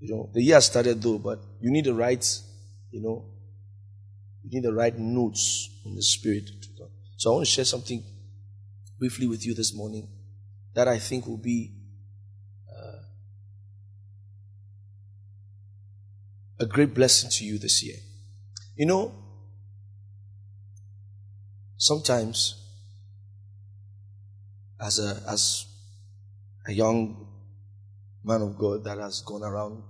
You know, the year started though, but you need the right, you know, you need the right notes in the spirit. So I want to share something briefly with you this morning that I think will be uh, a great blessing to you this year. You know, sometimes as a as a young man of God that has gone around.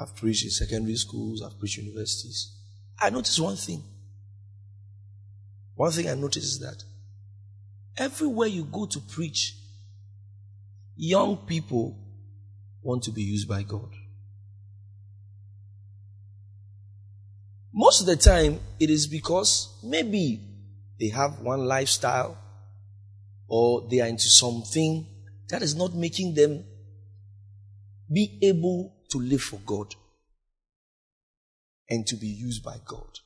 I've preached in secondary schools, I've preached universities. I noticed one thing. One thing I noticed is that everywhere you go to preach, young people want to be used by God. Most of the time, it is because maybe they have one lifestyle or they are into something that is not making them be able to live for God and to be used by God.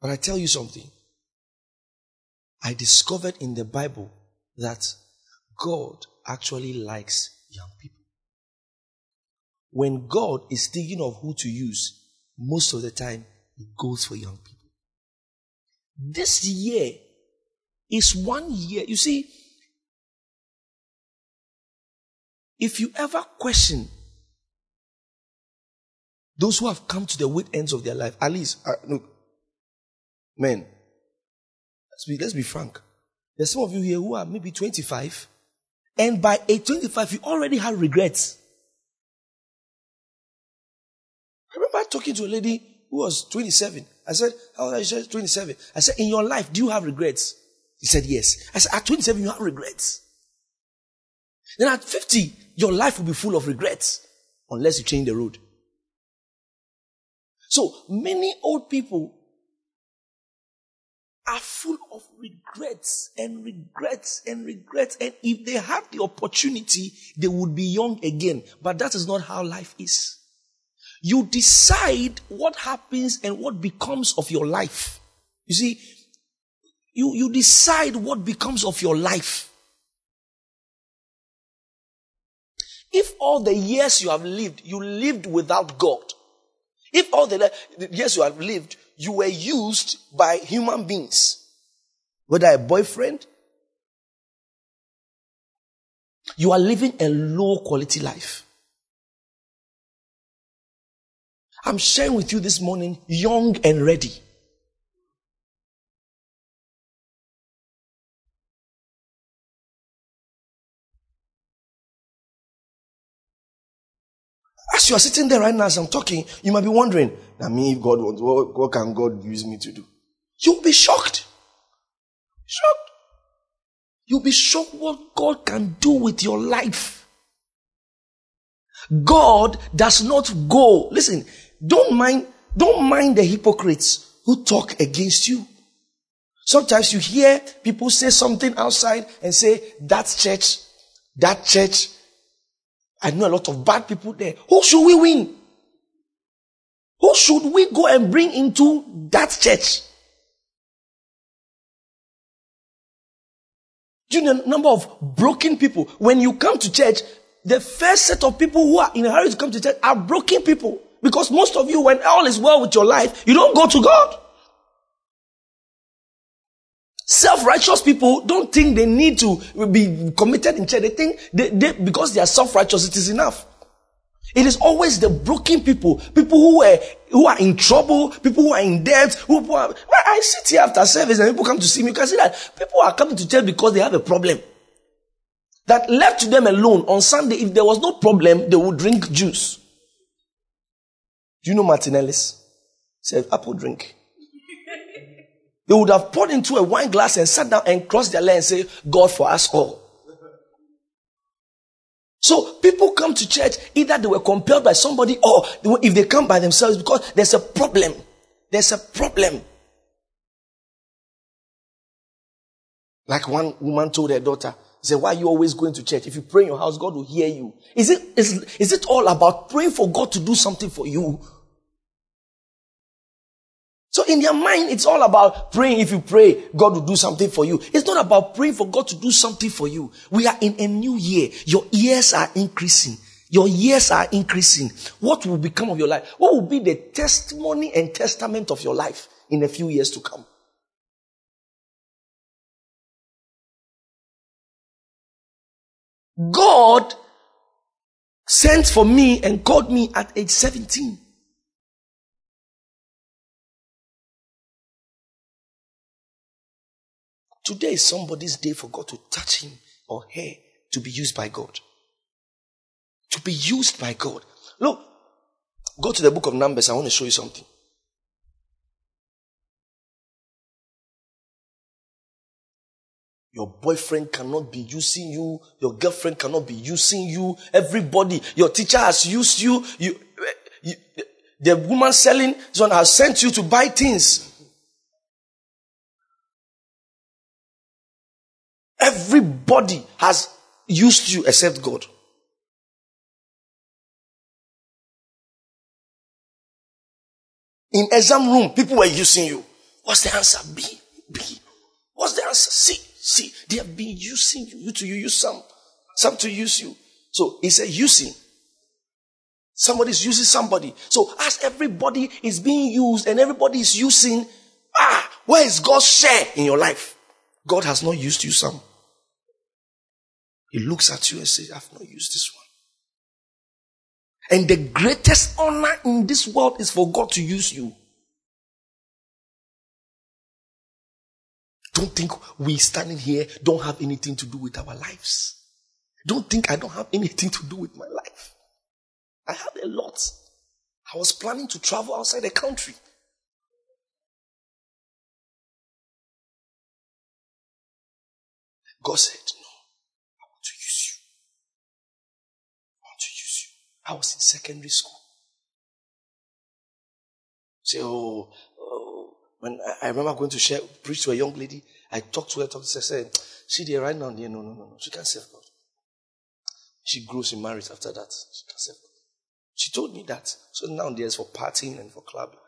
But I tell you something. I discovered in the Bible that God actually likes young people. When God is thinking of who to use, most of the time, He goes for young people. This year is one year. You see, if you ever question those who have come to the wit ends of their life, at least, uh, look, men, let's be, let's be frank. There's some of you here who are maybe 25, and by age 25, you already have regrets. I remember talking to a lady who was 27. I said, How old are you? She said, 27. I said, In your life, do you have regrets? He said, Yes. I said, At 27, you have regrets. Then at 50, your life will be full of regrets unless you change the road. So many old people are full of regrets and regrets and regrets. And if they had the opportunity, they would be young again. But that is not how life is. You decide what happens and what becomes of your life. You see, you, you decide what becomes of your life. If all the years you have lived, you lived without God. If all the years you have lived, you were used by human beings, whether a boyfriend, you are living a low quality life. I'm sharing with you this morning, young and ready. As you are sitting there right now, as I'm talking, you might be wondering, I mean, if God wants, what, what can God use me to do? You'll be shocked. Shocked. You'll be shocked what God can do with your life. God does not go. Listen, don't mind, don't mind the hypocrites who talk against you. Sometimes you hear people say something outside and say, that church, that church. I know a lot of bad people there. Who should we win? Who should we go and bring into that church? Do you know the number of broken people? When you come to church, the first set of people who are in a hurry to come to church are broken people. Because most of you, when all is well with your life, you don't go to God. Self-righteous people don't think they need to be committed in church. They think they, they, because they are self-righteous, it is enough. It is always the broken people, people who are, who are in trouble, people who are in debt, who are, I sit here after service and people come to see me. You can see that people are coming to church because they have a problem. That left to them alone on Sunday, if there was no problem, they would drink juice. Do you know Martinelli's? Said apple drink. They would have poured into a wine glass and sat down and crossed their leg and say, God for us all. So people come to church, either they were compelled by somebody or if they come by themselves because there's a problem. There's a problem. Like one woman told her daughter, she said, why are you always going to church? If you pray in your house, God will hear you. Is it, is, is it all about praying for God to do something for you? So in their mind, it's all about praying. If you pray, God will do something for you. It's not about praying for God to do something for you. We are in a new year. Your years are increasing. Your years are increasing. What will become of your life? What will be the testimony and testament of your life in a few years to come? God sent for me and called me at age 17. Today is somebody's day for God to touch him or her to be used by God. To be used by God. Look, go to the book of Numbers. I want to show you something. Your boyfriend cannot be using you. Your girlfriend cannot be using you. Everybody, your teacher has used you. You, eh, you the woman selling zone has sent you to buy things. Everybody has used you except God. In exam room, people were using you. What's the answer? B. B. What's the answer? C. C. They have been using you. You to you use some. Some to use you. So it's a using. Somebody's using somebody. So as everybody is being used and everybody is using, ah, where is God's share in your life? God has not used you some. He looks at you and says, I've not used this one. And the greatest honor in this world is for God to use you. Don't think we standing here don't have anything to do with our lives. Don't think I don't have anything to do with my life. I have a lot. I was planning to travel outside the country. God said, I was in secondary school. Say, oh, oh. when I, remember going to share, preach to a young lady, I talked to her, talked to her, said, see there right now, no, no, no, no, she can't serve God. She grows in marriage after that. She can't serve God. She told me that. So now there's for partying and for clubbing.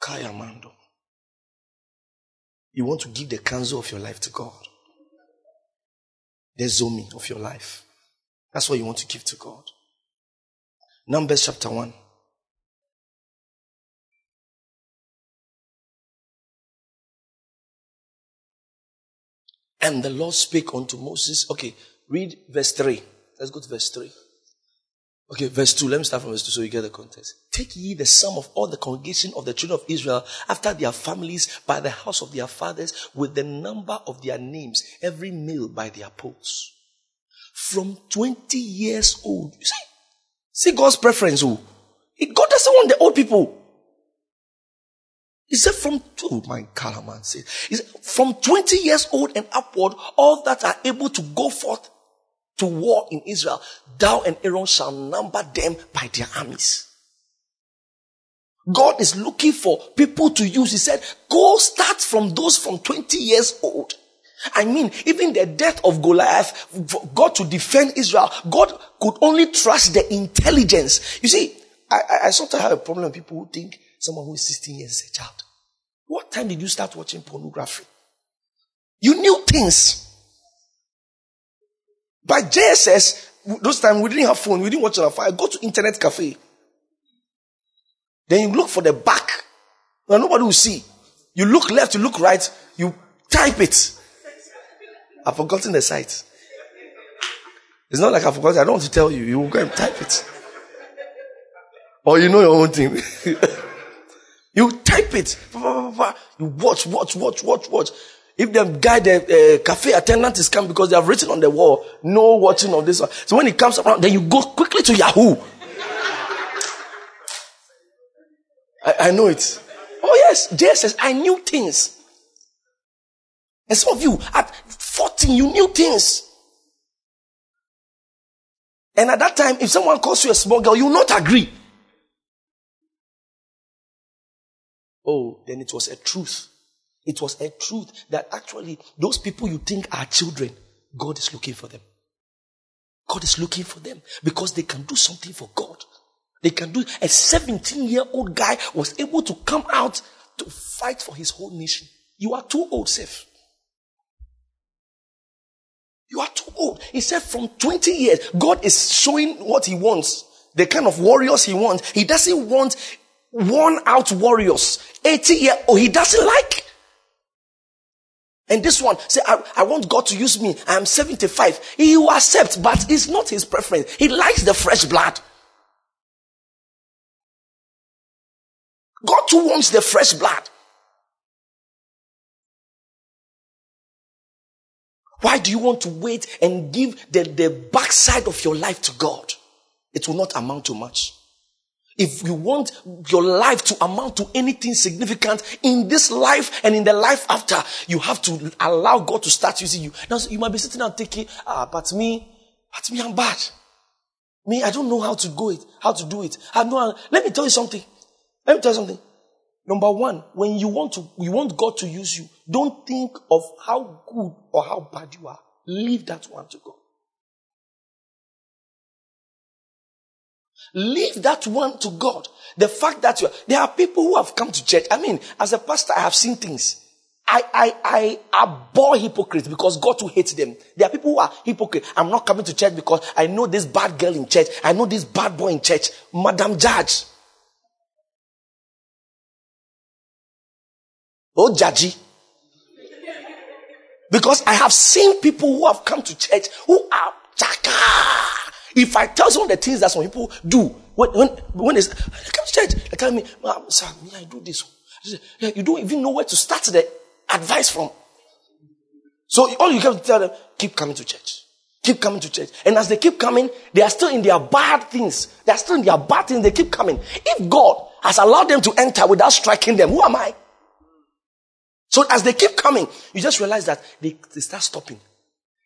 Kaya Mando. You want to give the counsel of your life to God. The zomi of your life. That's what you want to give to God. Numbers chapter 1. And the Lord spake unto Moses. Okay, read verse 3. Let's go to verse 3. Okay, verse 2. Let me start from verse 2 so you get the context. Take ye the sum of all the congregation of the children of Israel after their families by the house of their fathers with the number of their names, every male by their posts from 20 years old. You see, see God's preference. Oh, God doesn't want the old people. He said from oh my Kalaman said, from 20 years old and upward, all that are able to go forth to war in Israel, thou and Aaron shall number them by their armies. God is looking for people to use. He said, go start from those from 20 years old. I mean, even the death of Goliath, God to defend Israel, God could only trust the intelligence. You see, I, I sometimes have a problem with people who think someone who is 16 years is a child. What time did you start watching pornography? You knew things. By JSS, those times we didn't have phone, we didn't watch on our phone. Go to internet cafe. Then you look for the back. Well, nobody will see. You look left, you look right, you type it. I've forgotten the site. It's not like I've forgotten. I don't want to tell you. You will go and type it. Or you know your own thing. you type it. You watch, watch, watch, watch, watch. If the guy, the uh, cafe attendant is coming because they have written on the wall, no watching of this one. So when he comes around, then you go quickly to Yahoo. I, I know it. Oh yes, Jesus, I knew things. And some of you, at 14, you knew things. And at that time, if someone calls you a small girl, you will not agree. Oh, then it was a truth. It was a truth that actually those people you think are children, God is looking for them. God is looking for them because they can do something for God. They can do. A 17 year old guy was able to come out to fight for his whole nation. You are too old, Seth. You are too old. He said from 20 years, God is showing what he wants. The kind of warriors he wants. He doesn't want worn out warriors. 80 year old. He doesn't like. And this one say, I, I want God to use me. I am 75. He will accept, but it's not his preference. He likes the fresh blood. God too wants the fresh blood. Why do you want to wait and give the, the backside of your life to God? It will not amount to much. If you want your life to amount to anything significant in this life and in the life after, you have to allow God to start using you. Now, you might be sitting and thinking, ah, but me, but me, I'm bad. Me, I don't know how to go it, how to do it. I know. Let me tell you something. Let me tell you something. Number one, when you want to, you want God to use you, don't think of how good or how bad you are. Leave that one to God. Leave that one to God. The fact that you are, there are people who have come to church. I mean, as a pastor, I have seen things. I, I, I abhor hypocrites because God will hate them. There are people who are hypocrites. I'm not coming to church because I know this bad girl in church. I know this bad boy in church. Madam Judge. Oh, Jaji. Because I have seen people who have come to church who are chaka. If I tell some of the things that some people do, when when when they come to church, they tell me, sir, me, I do this. You don't even know where to start the advice from. So all you have to tell them, keep coming to church. Keep coming to church. And as they keep coming, they are still in their bad things. They are still in their bad things. They keep coming. If God has allowed them to enter without striking them, who am I? So as they keep coming, you just realize that they, they start stopping.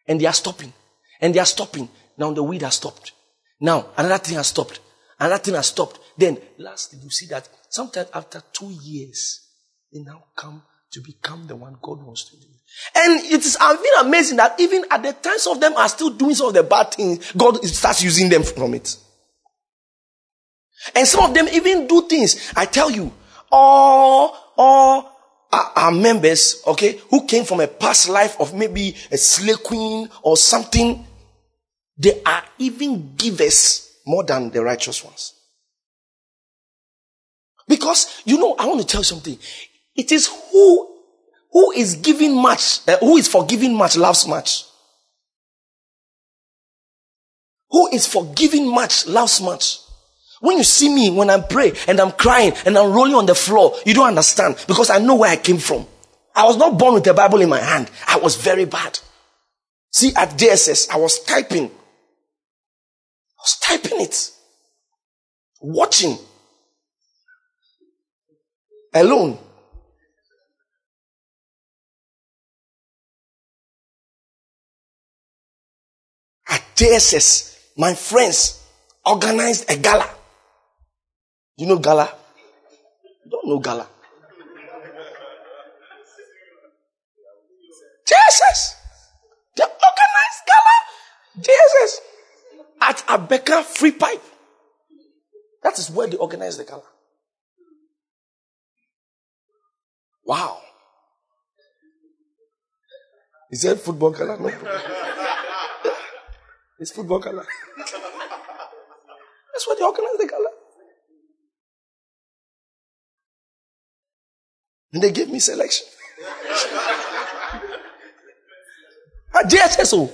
And they are stopping. And they are stopping. Now the weed has stopped. Now another thing has stopped. Another thing has stopped. Then lastly, you see that sometimes after two years, they now come to become the one God wants to do. And it is been amazing that even at the times of them are still doing some of the bad things, God starts using them from it. And some of them even do things, I tell you, or, or our members, okay, who came from a past life of maybe a slave queen or something, they are even givers more than the righteous ones. Because, you know, I want to tell you something. It is who, who is giving much, uh, who is forgiving much loves much. Who is forgiving much loves much. When you see me, when I pray and I'm crying and I'm rolling on the floor, you don't understand because I know where I came from. I was not born with a Bible in my hand. I was very bad. See, at JSS, I was typing I was typing it, watching, alone. At JSS, my friends organized a gala. You know gala? You don't know gala. JSS. They organized gala. JSS at Abeka Free Pipe. That is where they organize the gala. Wow. Is that football gala? No. it's football gala. That's where they organize the gala. And they gave me selection. At JSSO. Oh.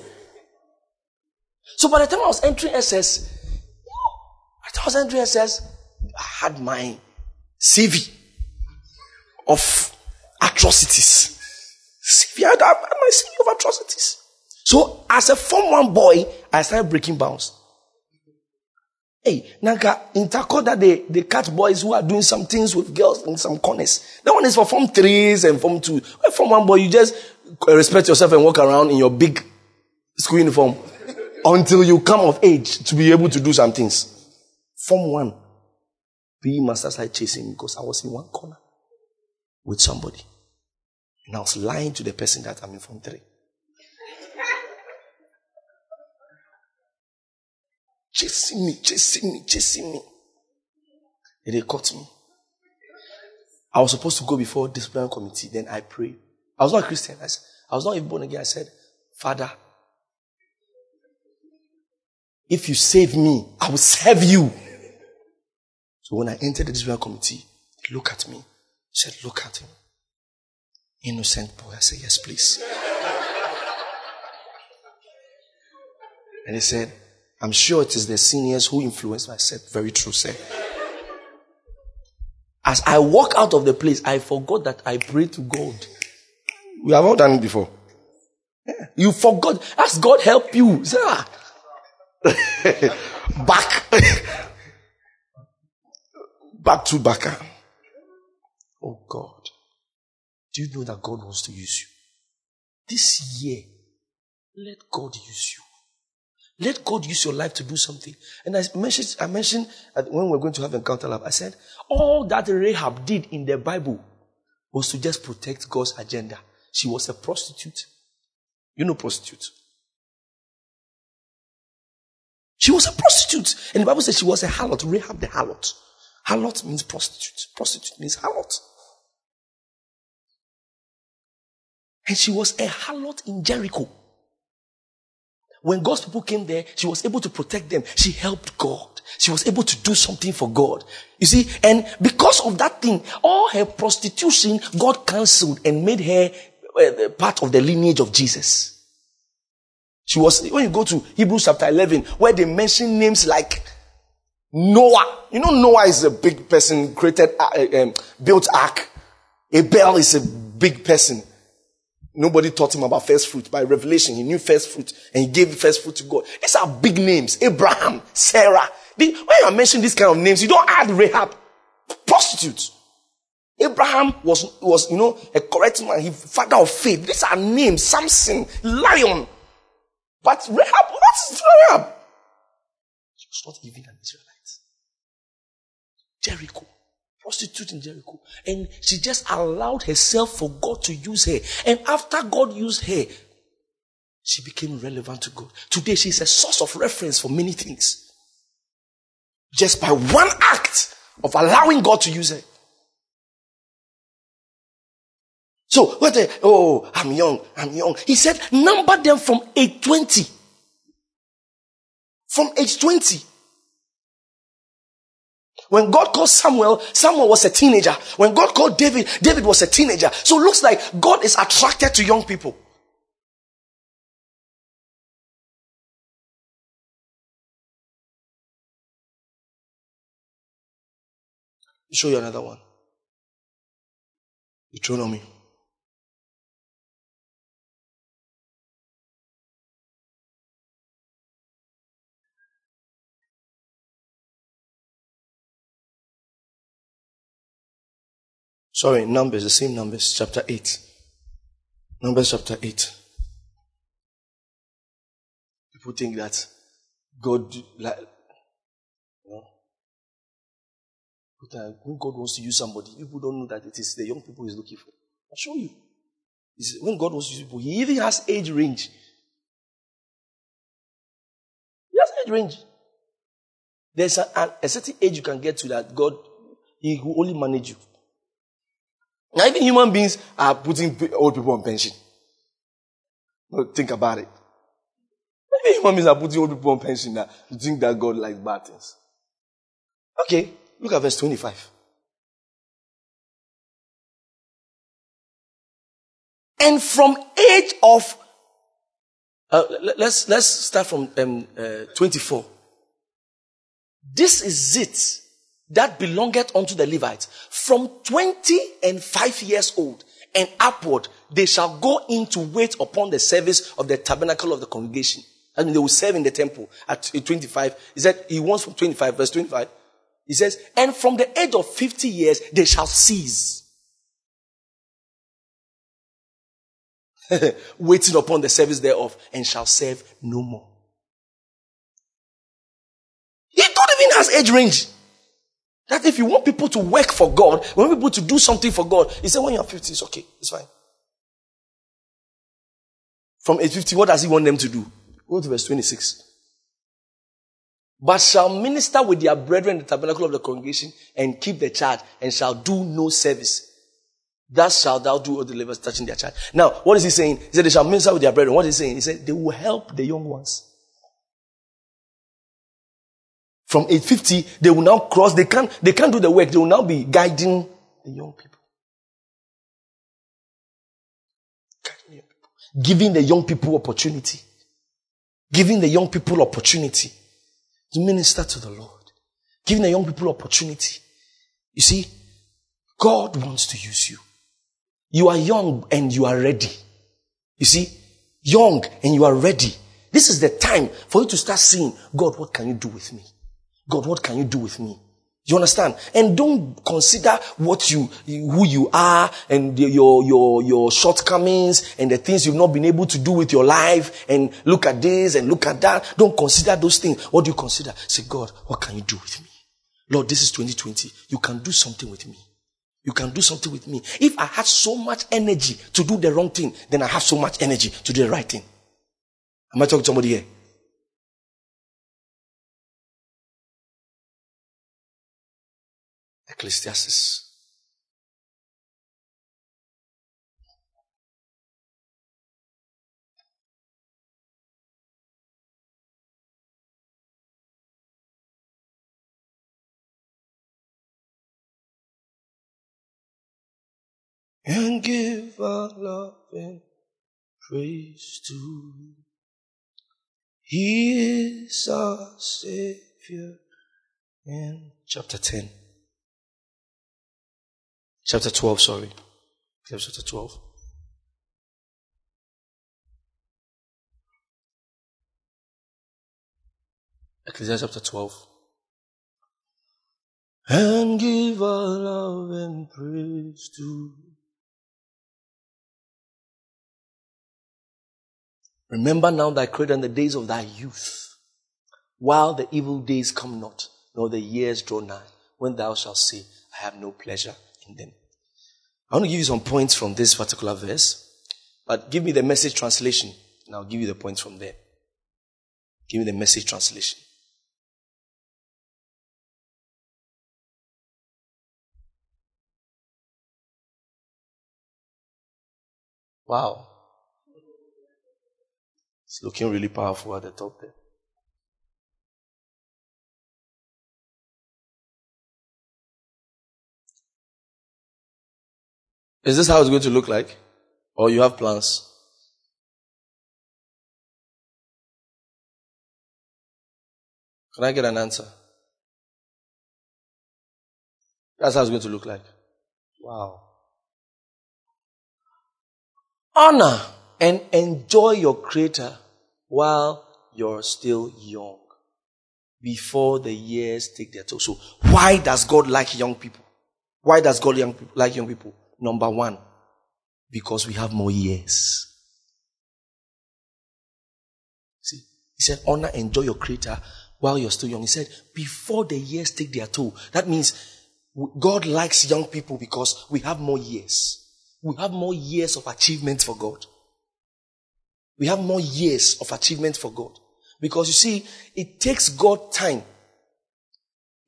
So by the time I was entering SS, by the time I was entering SS, I had my CV of atrocities. CV, I had my CV of atrocities. So as a Form 1 boy, I started breaking bounds. Hey, Nanka, in Takoda, they, they catch boys who are doing some things with girls in some corners. That one is for Form 3s and Form 2. Form 1 boy, you just uh, respect yourself and walk around in your big school uniform until you come of age to be able to do some things. Form one, PE masters started chasing because I was in one corner with somebody. And I was lying to the person that I'm in Form three. Chasing me, chasing me, chasing me. And they caught me. I was supposed to go before disciplinary committee. Then I prayed. I was not a Christian. I, said, I was not even born again. I said, Father, if you save me, I will serve you. So when I entered the disciplinary committee, he looked at me, said, Look at him. Innocent boy. I said, Yes, please. and he said, I'm sure it is the seniors who influenced me. I said, Very true, sir. As I walk out of the place, I forgot that I prayed to God. We have all done it before. Yeah. You forgot. Ask God help you. Sir. Ah. back. back to Baka. Oh God. Do you know that God wants to use you? This year, let God use you. Let God use your life to do something. And I mentioned, I mentioned when we we're going to have encounter lab, I said, all that Rahab did in the Bible was to just protect God's agenda. She was a prostitute. You know prostitute. She was a prostitute. And the Bible says she was a harlot. Rahab the harlot. Harlot means prostitute. Prostitute means harlot. And she was a harlot in Jericho. When God's people came there, she was able to protect them. She helped God. She was able to do something for God. You see, and because of that thing, all her prostitution, God cancelled and made her uh, part of the lineage of Jesus. She was, when you go to Hebrews chapter 11, where they mention names like Noah. You know, Noah is a big person, created, uh, um, built ark. Abel is a big person. Nobody taught him about first fruit. By revelation, he knew first fruit and he gave first fruit to God. These are big names. Abraham, Sarah. when you mention these kind of names, you don't add Rahab, prostitute. Abraham was, was, you know, a correct man. He father of faith. These are names. Samson, lion. But Rahab, what's Rahab? She was not even an Israelite. Jericho prostitute in Jericho. And she just allowed herself for God to use her. And after God used her, she became relevant to God. Today, she's a source of reference for many things. Just by one act of allowing God to use her. So, what the, oh, I'm young, I'm young. He said, number them from age 20. From age 20. When God called Samuel, Samuel was a teenager. When God called David, David was a teenager. So it looks like God is attracted to young people. show you another one. Deuteronomy. Sorry, Numbers, the same Numbers, chapter 8. Numbers chapter 8. People think that God, like, you know, uh, when God wants to use somebody, people don't know that it is the young people he's looking for. I'll show you. It's when God wants to use people, he even has age range. He has age range. There's a, a certain age you can get to that God, He will only manage you. Now, even human beings are putting old people on pension. think about it. Even human beings are putting old people on pension now. You think that God likes bad things. Okay, look at verse 25. And from age of, uh, let's, let's start from um, uh, 24. This is it that belongeth unto the Levites. From 20 and 5 years old and upward, they shall go in to wait upon the service of the tabernacle of the congregation. I mean, they will serve in the temple at uh, 25. He said, he wants from 25, verse 25. He says, and from the age of 50 years, they shall cease. Waiting upon the service thereof and shall serve no more. He don't even has age range. That if you want people to work for God, want people to do something for God, he said when you're 50, it's okay. It's fine. From age 50, what does he want them to do? Go to verse 26. but shall minister with their brethren in the tabernacle of the congregation and keep the charge and shall do no service. Thus shalt thou do all the labors touching their charge. Now, what is he saying? He said they shall minister with their brethren. What is he saying? He said they will help the young ones. From 850, they will now cross. They can't, they can't do the work. They will now be guiding the young people. Guiding the young people. Giving the young people opportunity. Giving the young people opportunity to minister to the Lord. Giving the young people opportunity. You see, God wants to use you. You are young and you are ready. You see, young and you are ready. This is the time for you to start seeing, God, what can you do with me? God, what can you do with me? You understand? And don't consider what you, who you are and your, your, your shortcomings and the things you've not been able to do with your life and look at this and look at that. Don't consider those things. What do you consider? Say, God, what can you do with me? Lord, this is 2020. You can do something with me. You can do something with me. If I had so much energy to do the wrong thing, then I have so much energy to do the right thing. Am I talking to somebody here? Ecclesiastes. And give our love and praise to Him. He is our Savior. In chapter 10 chapter 12, sorry. Chapter 12. Ecclesiastes chapter 12. And give our love and praise to Remember now thy creator in the days of thy youth, while the evil days come not, nor the years draw nigh, when thou shalt say, I have no pleasure in them. I want to give you some points from this particular verse, but give me the message translation, and I'll give you the points from there. Give me the message translation. Wow. It's looking really powerful at the top there. Is this how it's going to look like? Or you have plans? Can I get an answer? That's how it's going to look like. Wow. Honor and enjoy your Creator while you're still young. Before the years take their toll. So, why does God like young people? Why does God like young people? Number one, because we have more years. See, he said, honor, enjoy your creator while you're still young. He said, before the years take their toll. That means God likes young people because we have more years. We have more years of achievement for God. We have more years of achievement for God. Because you see, it takes God time.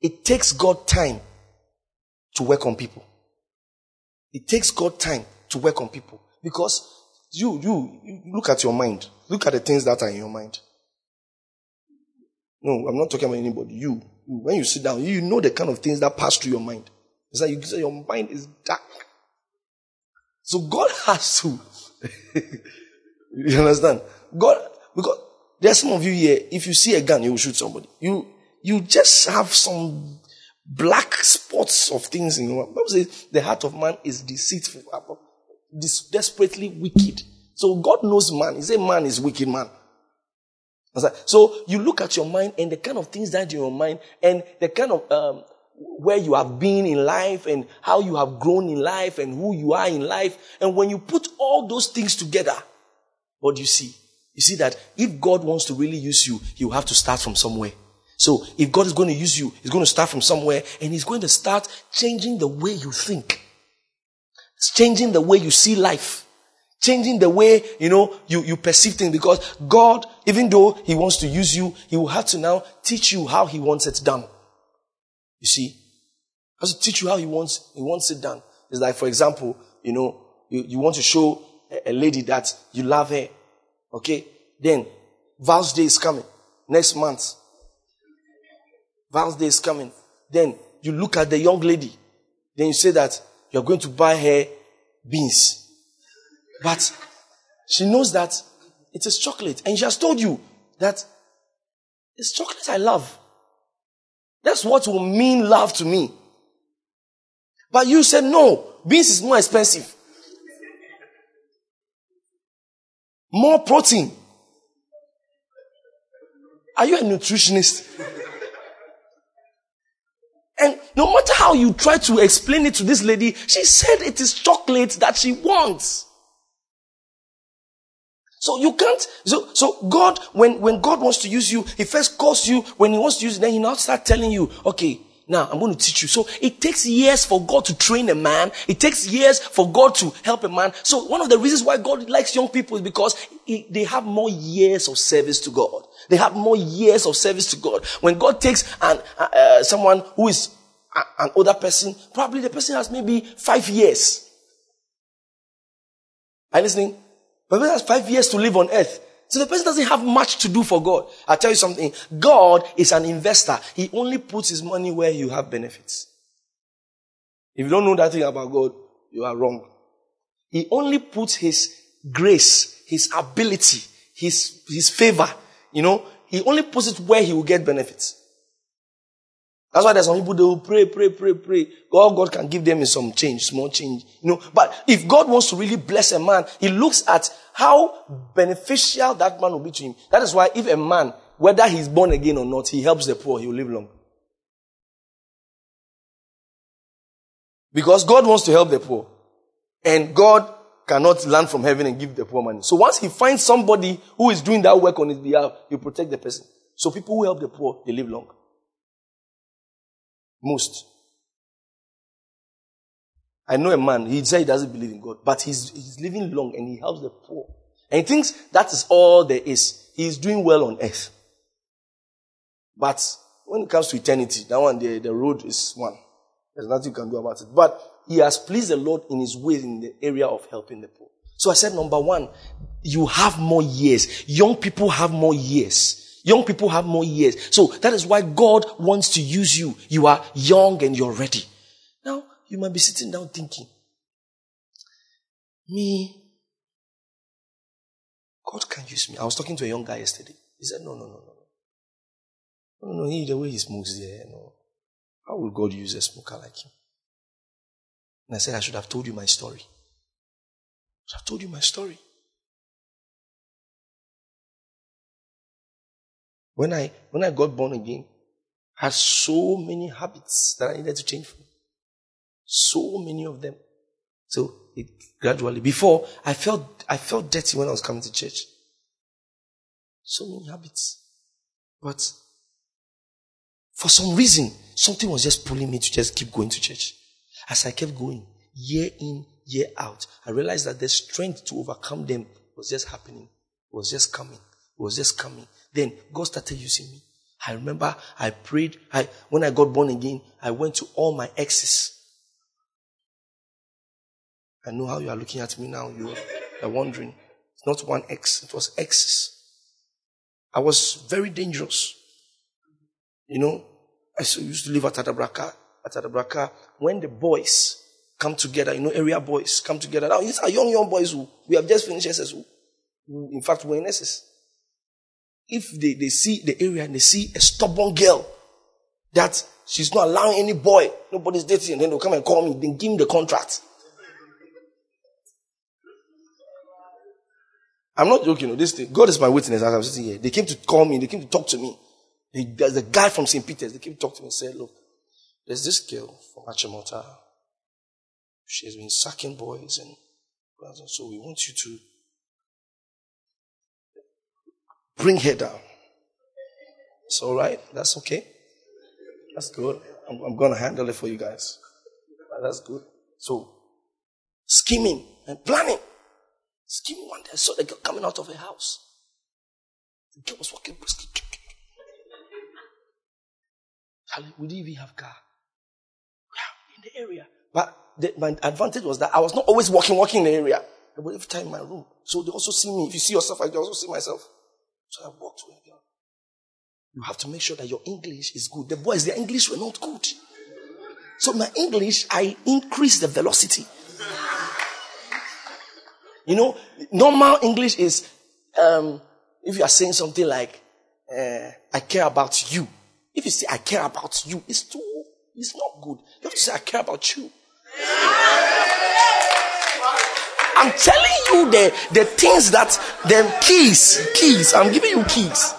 It takes God time to work on people. It takes God time to work on people because you, you, you look at your mind. Look at the things that are in your mind. No, I'm not talking about anybody. You, when you sit down, you know the kind of things that pass through your mind. It's like you say your mind is dark. So God has to. you understand? God, because there are some of you here, if you see a gun, you will shoot somebody. You, you just have some black spots of things in your Bible says the heart of man is deceitful, desperately wicked. So God knows man. He said man is wicked man. So you look at your mind and the kind of things that in your mind and the kind of um, where you have been in life and how you have grown in life and who you are in life. And when you put all those things together, what do you see? You see that if God wants to really use you, you have to start from somewhere. So if God is going to use you, He's going to start from somewhere and He's going to start changing the way you think. It's changing the way you see life. Changing the way, you know, you, you perceive things because God, even though He wants to use you, He will have to now teach you how He wants it done. You see? He has to teach you how He wants, He wants it done. It's like, for example, you know, you, you want to show a, a lady that you love her. Okay? Then, Val's Day is coming. Next month. Val's Day is coming. Then, you look at the young lady. Then you say that you're going to buy her beans. But she knows that it is chocolate. And she has told you that it's chocolate I love. That's what will mean love to me. But you said, no, beans is more expensive. More protein. Are you a nutritionist? And no matter how you try to explain it to this lady, she said it is chocolate that she wants. So you can't, so, so God, when, when God wants to use you, He first calls you, when He wants to use you, then He now start telling you, okay, now I'm going to teach you. So it takes years for God to train a man. It takes years for God to help a man. So one of the reasons why God likes young people is because they have more years of service to God. They have more years of service to God. When God takes an, uh, uh someone who is an older person, probably the person has maybe five years. Are you listening? But has five years to live on earth. So the person doesn't have much to do for God. I'll tell you something. God is an investor. He only puts his money where you have benefits. If you don't know that thing about God, you are wrong. He only puts his grace, his ability, his, his favor, you know, he only puts it where he will get benefits. That's why there's some people they will pray, pray, pray, pray. God, God can give them some change, small change. You know, but if God wants to really bless a man, he looks at how beneficial that man will be to him. That is why if a man, whether he's born again or not, he helps the poor, he will live long. Because God wants to help the poor. And God cannot land from heaven and give the poor money. So once he finds somebody who is doing that work on his behalf, he protect the person. So people who help the poor, they live long. Most. I know a man, he said he doesn't believe in God, but he's, he's living long and he helps the poor. And he thinks that is all there is. He's doing well on earth. But when it comes to eternity, that one, the, the road is one. There's nothing you can do about it. But he has pleased the Lord in his ways in the area of helping the poor. So I said, number one, you have more years. Young people have more years. Young people have more years. So that is why God wants to use you. You are young and you're ready. Now, you might be sitting down thinking, me, God can use me. I was talking to a young guy yesterday. He said, no, no, no, no. No, no, he, the way he smokes there, no. How will God use a smoker like him? And I said, I should have told you my story. I should have told you my story. When I, when I got born again, I had so many habits that I needed to change from. So many of them. So it gradually, before I felt, I felt dirty when I was coming to church. So many habits. But for some reason, something was just pulling me to just keep going to church. As I kept going, year in, year out, I realized that the strength to overcome them was just happening, was just coming, was just coming. Then God started using me. I remember I prayed. I, when I got born again, I went to all my exes. I know how you are looking at me now. You are wondering. It's not one ex, it was exes. I was very dangerous. You know, I used to live at Adabraka. At Adabraka, when the boys come together, you know, area boys come together. Now, these are young, young boys who we have just finished SS. Who, in fact, we're in SS if they, they see the area and they see a stubborn girl that she's not allowing any boy, nobody's dating, and then they'll come and call me, then give me the contract. I'm not joking. This thing, God is my witness as I'm sitting here. They came to call me. They came to talk to me. They, there's a guy from St. Peter's. They came to talk to me and said, look, there's this girl from Achimota. She's been sucking boys and so we want you to Bring her down. It's all right. That's okay. That's good. I'm, I'm going to handle it for you guys. That's good. So, scheming and planning. Scheming one day. I saw the girl coming out of her house. The girl was walking briskly. Charlie, we didn't even have car. In the area. But the, my advantage was that I was not always walking, walking in the area. Was every time in my room. So they also see me. If you see yourself, I also see myself. So I walked with girl. You have to make sure that your English is good. The boys, their English were not good. So my English, I increased the velocity. You know, normal English is, um, if you are saying something like, uh, I care about you. If you say, I care about you, it's too, it's not good. You have to say, I care about you. I'm telling you the, the things that, the keys, keys, I'm giving you keys.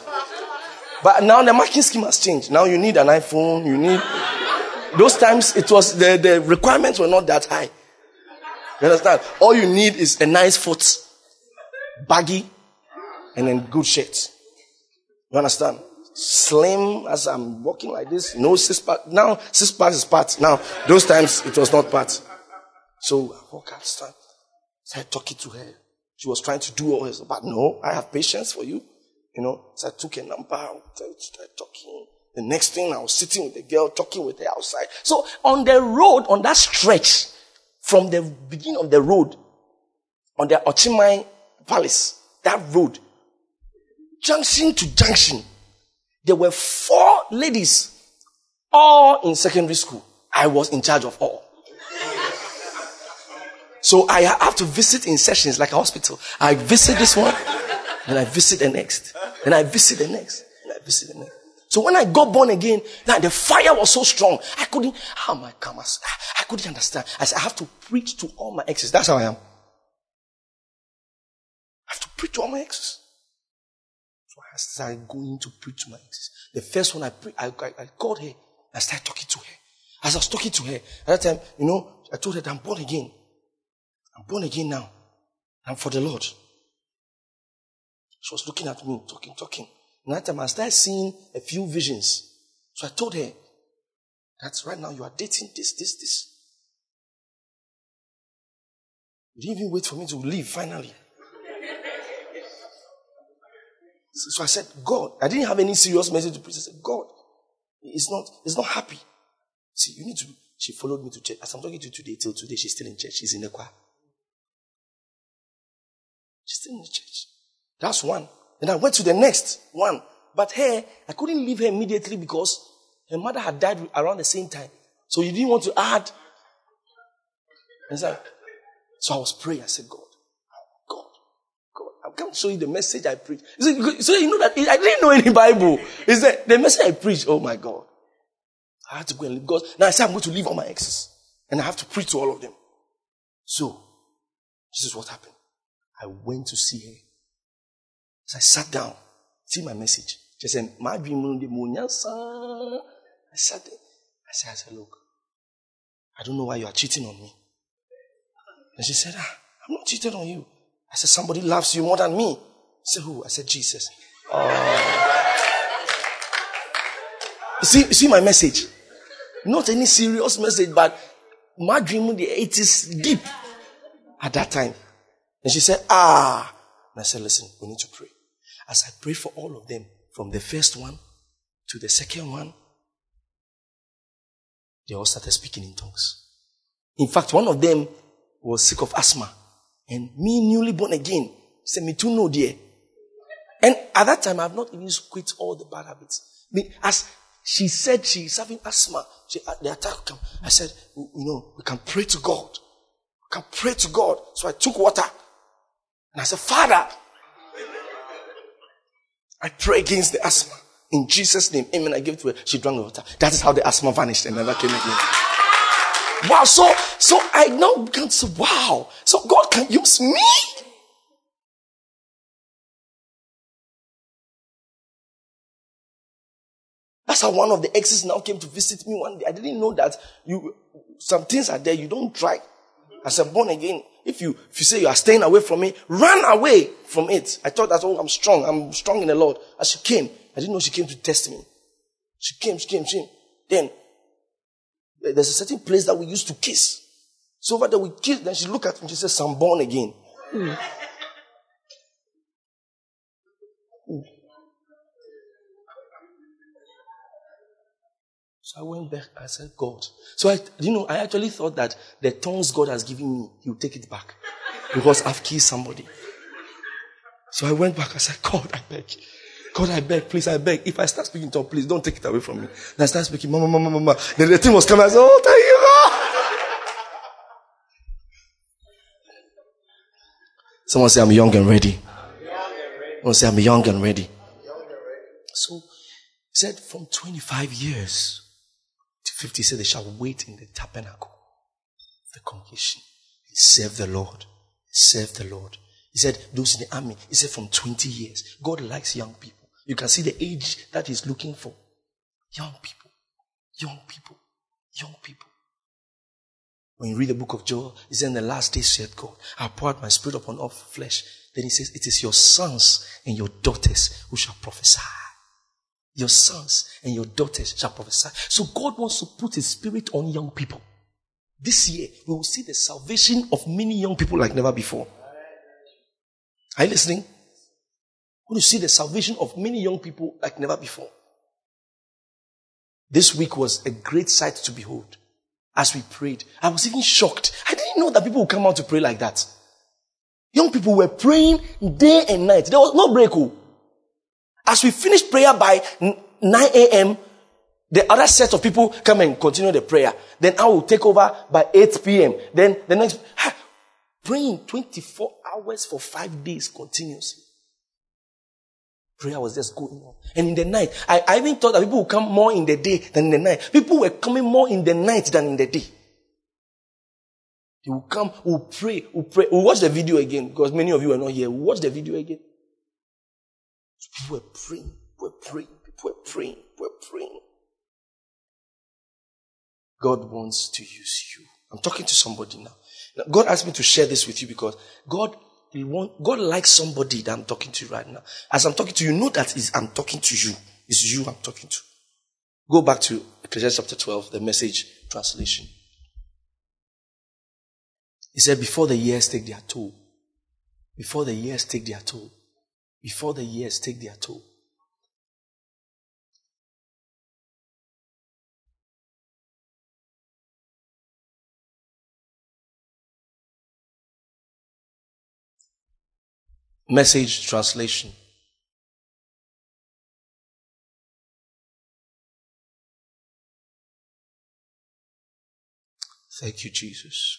But now the marking scheme has changed. Now you need an iPhone, you need, those times it was, the, the requirements were not that high. You understand? All you need is a nice foot, baggy, and then good shirt. You understand? Slim as I'm walking like this, no six pack. Now six pack is part. Now those times it was not part. So I walk out, stand, started talking to her. She was trying to do all this, but no, I have patience for you. You know, so I took a number, started talking. The next thing I was sitting with the girl, talking with her outside. So on the road, on that stretch, from the beginning of the road, on the Ochimai Palace, that road, junction to junction, there were four ladies, all in secondary school. I was in charge of all. So I have to visit in sessions like a hospital. I visit this one, and I visit the next, and I visit the next, and I visit the next. So when I got born again, now the fire was so strong. I couldn't, how my commas, I couldn't understand. I said, I have to preach to all my exes. That's how I am. I have to preach to all my exes. So I started going to preach to my exes. The first one I, I, I, I called her. I started talking to her. As I was talking to her, at that time, you know, I told her that I'm born again. I'm born again now. I'm for the Lord. She was looking at me, talking, talking. And that time I started seeing a few visions. So I told her that right now you are dating this, this, this. You didn't even wait for me to leave finally. So I said, God, I didn't have any serious message to preach. I said, God, it's not, it's not happy. See, you need to, she followed me to church. As I'm talking to you today, till today, she's still in church. She's in the choir. She's still in the church. That's one. And I went to the next one. But her, I couldn't leave her immediately because her mother had died around the same time. So you didn't want to add. So, I was praying. I said, God, God, God, I'm going to show you the message I preached. So you know that I didn't know any Bible. Is that the message I preached? Oh my God. I had to go and leave God. now I said I'm going to leave all my exes. And I have to preach to all of them. So, this is what happened. I went to see her. So I sat down. See my message. She said, My dream the moon, I sat there. I said, I said, look, I don't know why you are cheating on me. And she said, ah, I'm not cheating on you. I said, somebody loves you more than me. She said, who? I said, Jesus. Oh. See, see my message? Not any serious message, but my dream, the it is deep at that time. And she said, ah. And I said, listen, we need to pray. As I prayed for all of them, from the first one to the second one, they all started speaking in tongues. In fact, one of them was sick of asthma. And me, newly born again, said, me too, no, dear. And at that time, I've not even quit all the bad habits. As she said she's having asthma, she, uh, the attack come. I said, you know, we can pray to God. We can pray to God. So I took water. And I said, Father, I pray against the asthma. In Jesus' name, amen. I give it to her. She drank the water. That is how the asthma vanished and never came again. Wow. So, so I now began to say, wow. So God can use me. That's how one of the exes now came to visit me one day. I didn't know that you, some things are there you don't try. As a born again, if you, if you say you are staying away from it, run away from it. I thought that, oh, I'm strong. I'm strong in the Lord. As she came, I didn't know she came to test me. She came, she came, she came. Then, there's a certain place that we used to kiss. So over there we kiss, then she looked at me and she says, I'm born again. Hmm. So I went back. I said, God. So I, you know, I actually thought that the tongues God has given me, He will take it back because I've killed somebody. So I went back. I said, God, I beg. God, I beg, please, I beg. If I start speaking tongue, please don't take it away from me. Then I start speaking, mama, mama, mama. Then the thing was coming. I said, oh, thank you, Someone say, I'm young and ready. Someone say, I'm young and ready. So, he said, from 25 years 50, said, they shall wait in the tabernacle of the congregation and serve the Lord. Serve the Lord. He said, those in the army, he said, from 20 years. God likes young people. You can see the age that he's looking for. Young people. Young people. Young people. When you read the book of Joel, he said, In the last days, said God, I pour out my spirit upon all flesh. Then he says, It is your sons and your daughters who shall prophesy. Your sons and your daughters shall prophesy. So God wants to put his spirit on young people. This year, we will see the salvation of many young people like never before. Are you listening? We will see the salvation of many young people like never before. This week was a great sight to behold as we prayed. I was even shocked. I didn't know that people would come out to pray like that. Young people were praying day and night. There was no break. Oh. As we finish prayer by 9 a.m., the other set of people come and continue the prayer. Then I will take over by 8 p.m. Then the next, praying 24 hours for five days continuously. Prayer was just going on. And in the night, I, I even thought that people would come more in the day than in the night. People were coming more in the night than in the day. They will come, we'll pray, we'll pray. We'll watch the video again because many of you are not here. We'll watch the video again. People were praying, were praying, people were praying, were praying. God wants to use you. I'm talking to somebody now. now. God asked me to share this with you because God want, God likes somebody that I'm talking to right now. As I'm talking to you, know that is I'm talking to you. It's you I'm talking to. Go back to Ecclesiastes chapter 12, the message translation. He said, before the years take their toll, before the years take their toll, before the years take their toll, Message translation. Thank you, Jesus.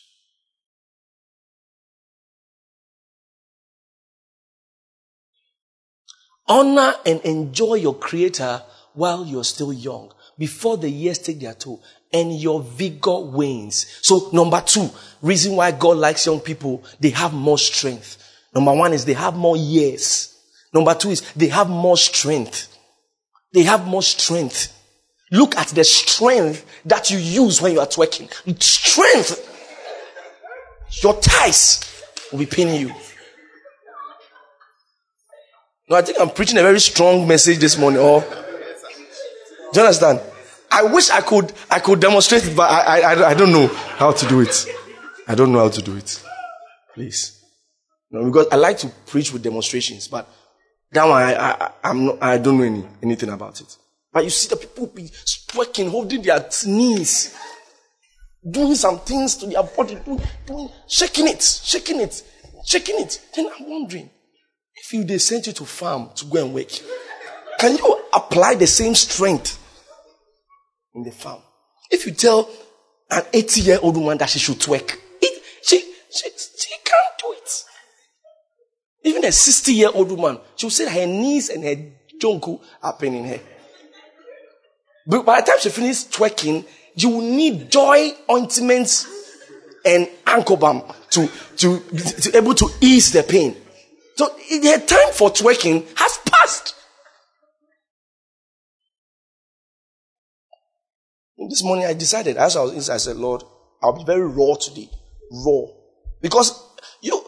Honor and enjoy your Creator while you're still young, before the years take their toll and your vigor wanes. So, number two, reason why God likes young people, they have more strength. Number one is they have more years. Number two is they have more strength. They have more strength. Look at the strength that you use when you are twerking. Strength. Your ties will be paining you. No, I think I'm preaching a very strong message this morning. Or, do you understand? I wish I could, I could demonstrate it, but I, I, I don't know how to do it. I don't know how to do it. Please. No, because I like to preach with demonstrations, but that one I, I, I'm not, I don't know any, anything about it. But you see the people be working, holding their knees, doing some things to their body, doing, doing, shaking it, shaking it, shaking it. Then I'm wondering, if they sent you to farm to go and work, can you apply the same strength in the farm? If you tell an 80 year old woman that she should twerk, it, she, she, she can't do it. Even a 60 year old woman, she will say her knees and her jonku are paining her. But by the time she finishes twerking, you will need joy ointments and ankle balm to, to, to able to ease the pain. So the time for twerking has passed. This morning I decided, as I was inside, I said, Lord, I'll be very raw today. Raw. Because you,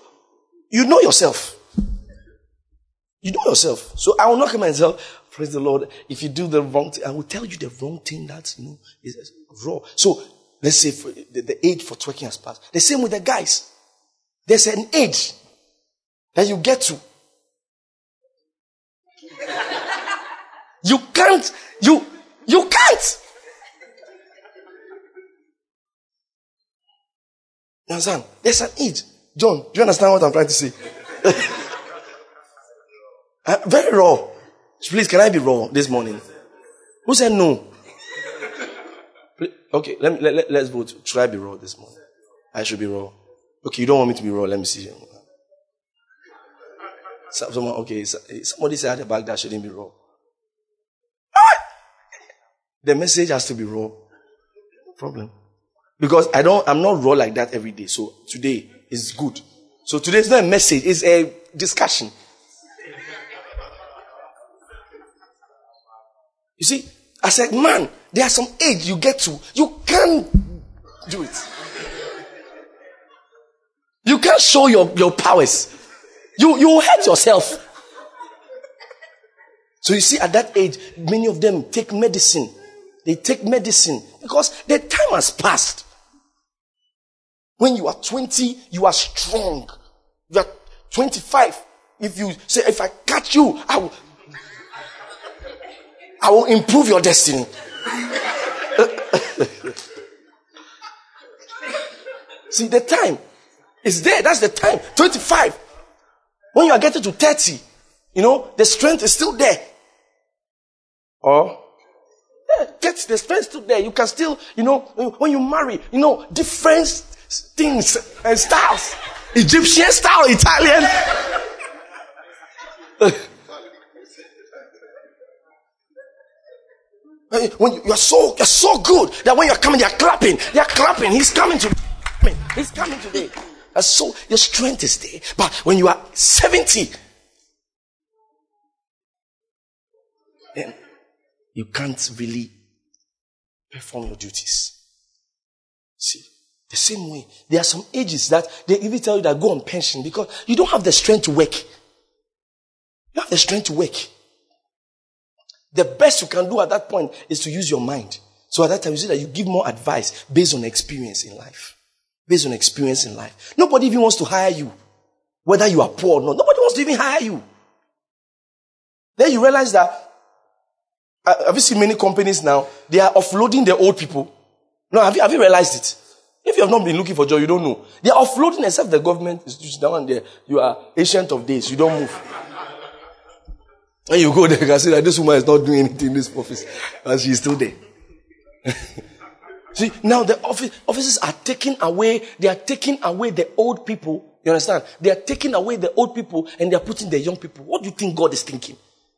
you know yourself. You know yourself. So I will not come tell, praise the Lord, if you do the wrong thing, I will tell you the wrong thing that, you know, is wrong. So let's say the, the age for twerking has passed. The same with the guys. There's an age that you get to. You can't, you, you can't. You understand? There's an age. John, do you understand what I'm trying to say? uh, very raw. Please, can I be raw this morning? Who said no? Okay, let me, let, let, let's vote. Should I be raw this morning? I should be raw. Okay, you don't want me to be raw. Let me see. Someone, okay, eh, somebody said at the back that shouldn't be raw. Ah! The message has to be raw. Problem. Because I don't, I'm not raw like that every day. So today is good. So today is not a message, it's a discussion. You see, I said, man, there are some age you get to, you can't do it. You can't show your, your powers. You, you hurt yourself. So you see, at that age, many of them take medicine. They take medicine because the time has passed. When you are 20, you are strong. You are 25. If you say, if I catch you, I will, I will improve your destiny. See, the time is there. That's the time. 25. When you are getting to 30, you know, the strength is still there. Or, yeah, get the strength still there. You can still, you know, when you marry, you know, different things and styles. Egyptian style, Italian. when you, are so you're so good that when you're coming, they're clapping. They're clapping. He's coming to me. He's coming today. That's so your strength is there. But when you are 70, then you can't really perform your duties. See, the same way, there are some ages that they even tell you that go on pension because you don't have the strength to work. You have the strength to work. The best you can do at that point is to use your mind. So at that time, you see that you give more advice based on experience in life based on experience in life. Nobody even wants to hire you, whether you are poor or not. Nobody wants to even hire you. Then you realize that, uh, have you seen many companies now? They are offloading the old people. No, have you, have you realized it? If you have not been looking for job, you don't know. They are offloading except the government is just down there. You are ancient of days. You don't move. and you go there, can see that this woman is not doing anything in this office. And she's still there. See, now the office, offices are taking away, they are taking away the old people. You understand? They are taking away the old people and they are putting the young people. What do you think God is thinking?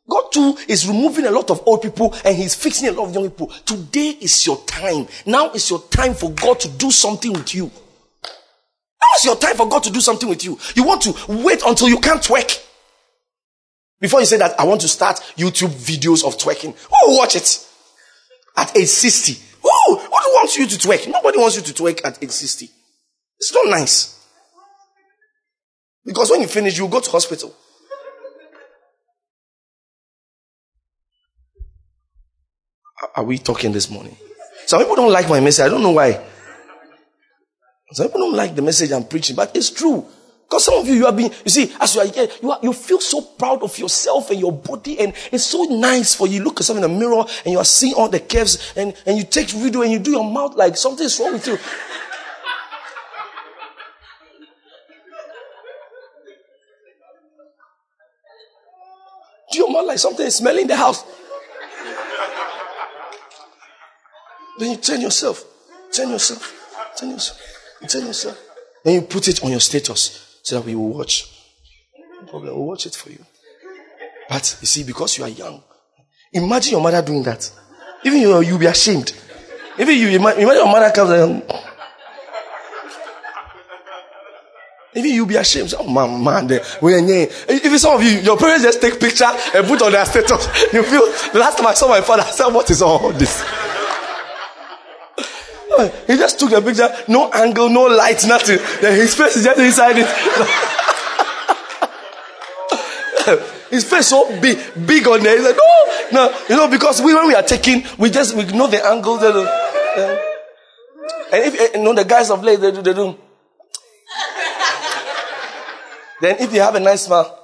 God too is removing a lot of old people and he's fixing a lot of young people. Today is your time. Now is your time for God to do something with you. Now is your time for God to do something with you. You want to wait until you can't twerk. Before you say that, I want to start YouTube videos of twerking. Who will watch it? At age 60. Who, wants you to twerk? Nobody wants you to twerk at age 60. It's not nice. Because when you finish, you go to hospital. Are we talking this morning? Some people don't like my message. I don't know why. Some people don't like the message I'm preaching, but it's true. Because some of you, you have been, you see, as you are here, you, are, you feel so proud of yourself and your body, and it's so nice for you. Look yourself in the mirror, and you are seeing all the curves, and, and you take video, and you do your mouth like something's wrong with you. do your mouth like something is smelling in the house. then you turn yourself, turn yourself, turn yourself, turn yourself. Then you put it on your status so that we will watch. No problem, we'll watch it for you. But you see, because you are young, imagine your mother doing that. Even you, you'll be ashamed. Even you, imagine your mother comes and even you'll be ashamed. Oh my man, man, even some of you, your parents just take picture and put on their status. You feel last time I saw my father, I said, What is all this? He just took the picture, no angle, no light, nothing. Then his face is just inside it. his face so big, big on there. He's like, no, no, you know, because we, when we are taking, we just, we know the angle. They and if, eh, you know, the guys of late, they do, they do. Then if you have a nice smile,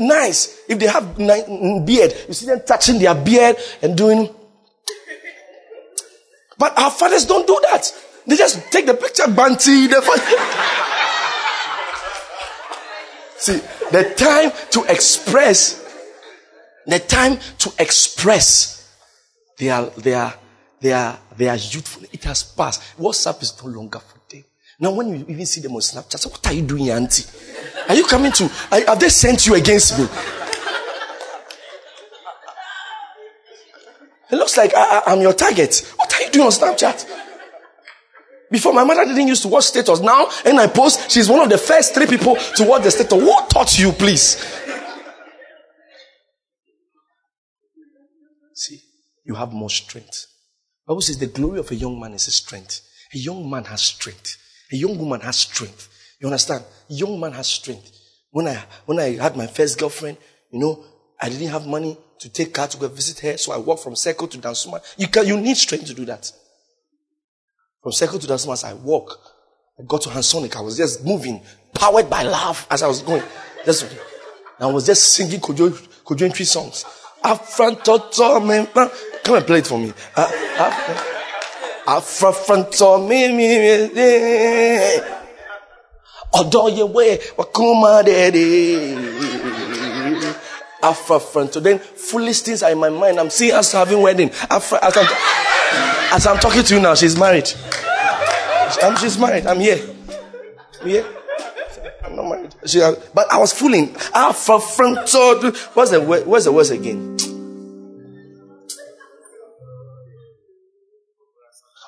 nice. If they have beard, you see them touching their beard and doing. But our fathers don't do that. They just take the picture, banty. The see, the time to express, the time to express their their their their youthful. It has passed. WhatsApp is no longer for them. Now, when you even see them on Snapchat, what are you doing, auntie? Are you coming to? Are, have they sent you against me? It looks like ah, ah, I, am your target. What are you doing on Snapchat? Before my mother didn't used to watch status. Now, and I post, she's one of the first three people to watch the status. Who taught you, please? See, you have more strength. Bible says the glory of a young man is his strength. A young man has strength. A young woman has strength. You understand? A young man has strength. When I when I had my first girlfriend, you know, I didn't have money to take her to go visit her, so I walk from Circle to Dansoman. You can you need strength to do that. From Circle to Dansoman, I walk. I got to Hansonic. I was just moving, powered by love as I was going. Just, I was just singing Kojo, Kojo Antwi songs. Come and play it for me. Uh, uh, afra fronto me me me ọdọ ye we wakuma daddy afra fronto then foolish things are in my mind. I'm seeing us having wedding. Afra as I'm, as I'm talking to you now she's married. I'm, she's married. I'm here. I'm here? I'm not married. She, uh, but I was fooling. Afra fronto. What's the what's the words again?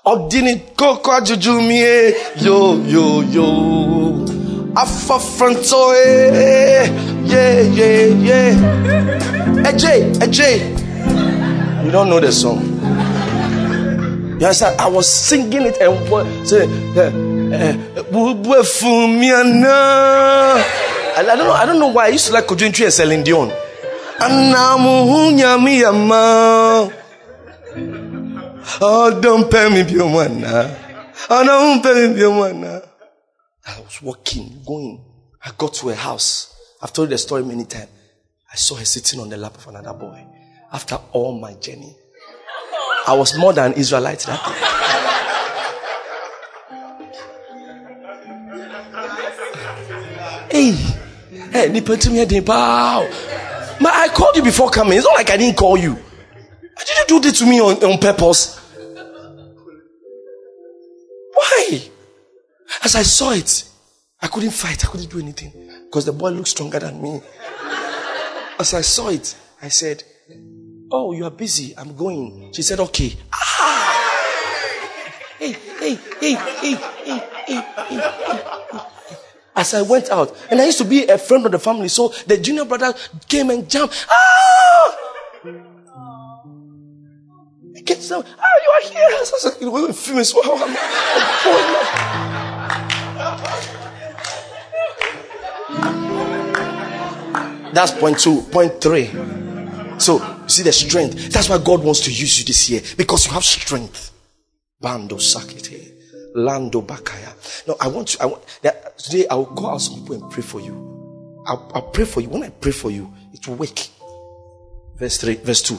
ọdini kókó ajuju yo yo yo. Afọfranto e eh. Ye ye ye eje eje you don't know the song you understand I was singing it and say eh, eh, bubu efun mi ana I don't know I don't know why I used to like Kojo Antwi and Celine Dion. Oh, don't pay me your money. Oh, don't pay me your money. I was walking, going. I got to a house. I've told the story many times. I saw her sitting on the lap of another boy. After all my journey, I was more than Israelite that day. hey, hey, nipa to me, I called you before coming. It's not like I didn't call you. Did you do this to me on, on purpose? Why? As I saw it, I couldn't fight. I couldn't do anything because the boy looked stronger than me. As I saw it, I said, Oh, you are busy. I'm going. She said, Okay. Ah! Hey, hey, hey, hey, hey, hey, hey, As I went out, and I used to be a friend of the family, so the junior brother came and jumped. Ah! Get some. Ah, you are here. So I said, we're famous. Wow, I'm, I'm That's point two. Point three. So, you see the strength. That's why God wants to use you this year because you have strength. Bando sakite. Lando bakaya. No, I want to, I want, that today I will call out some people and pray for you. I'll, I'll pray for you. When I pray for you, it will wake. Verse 3, verse 2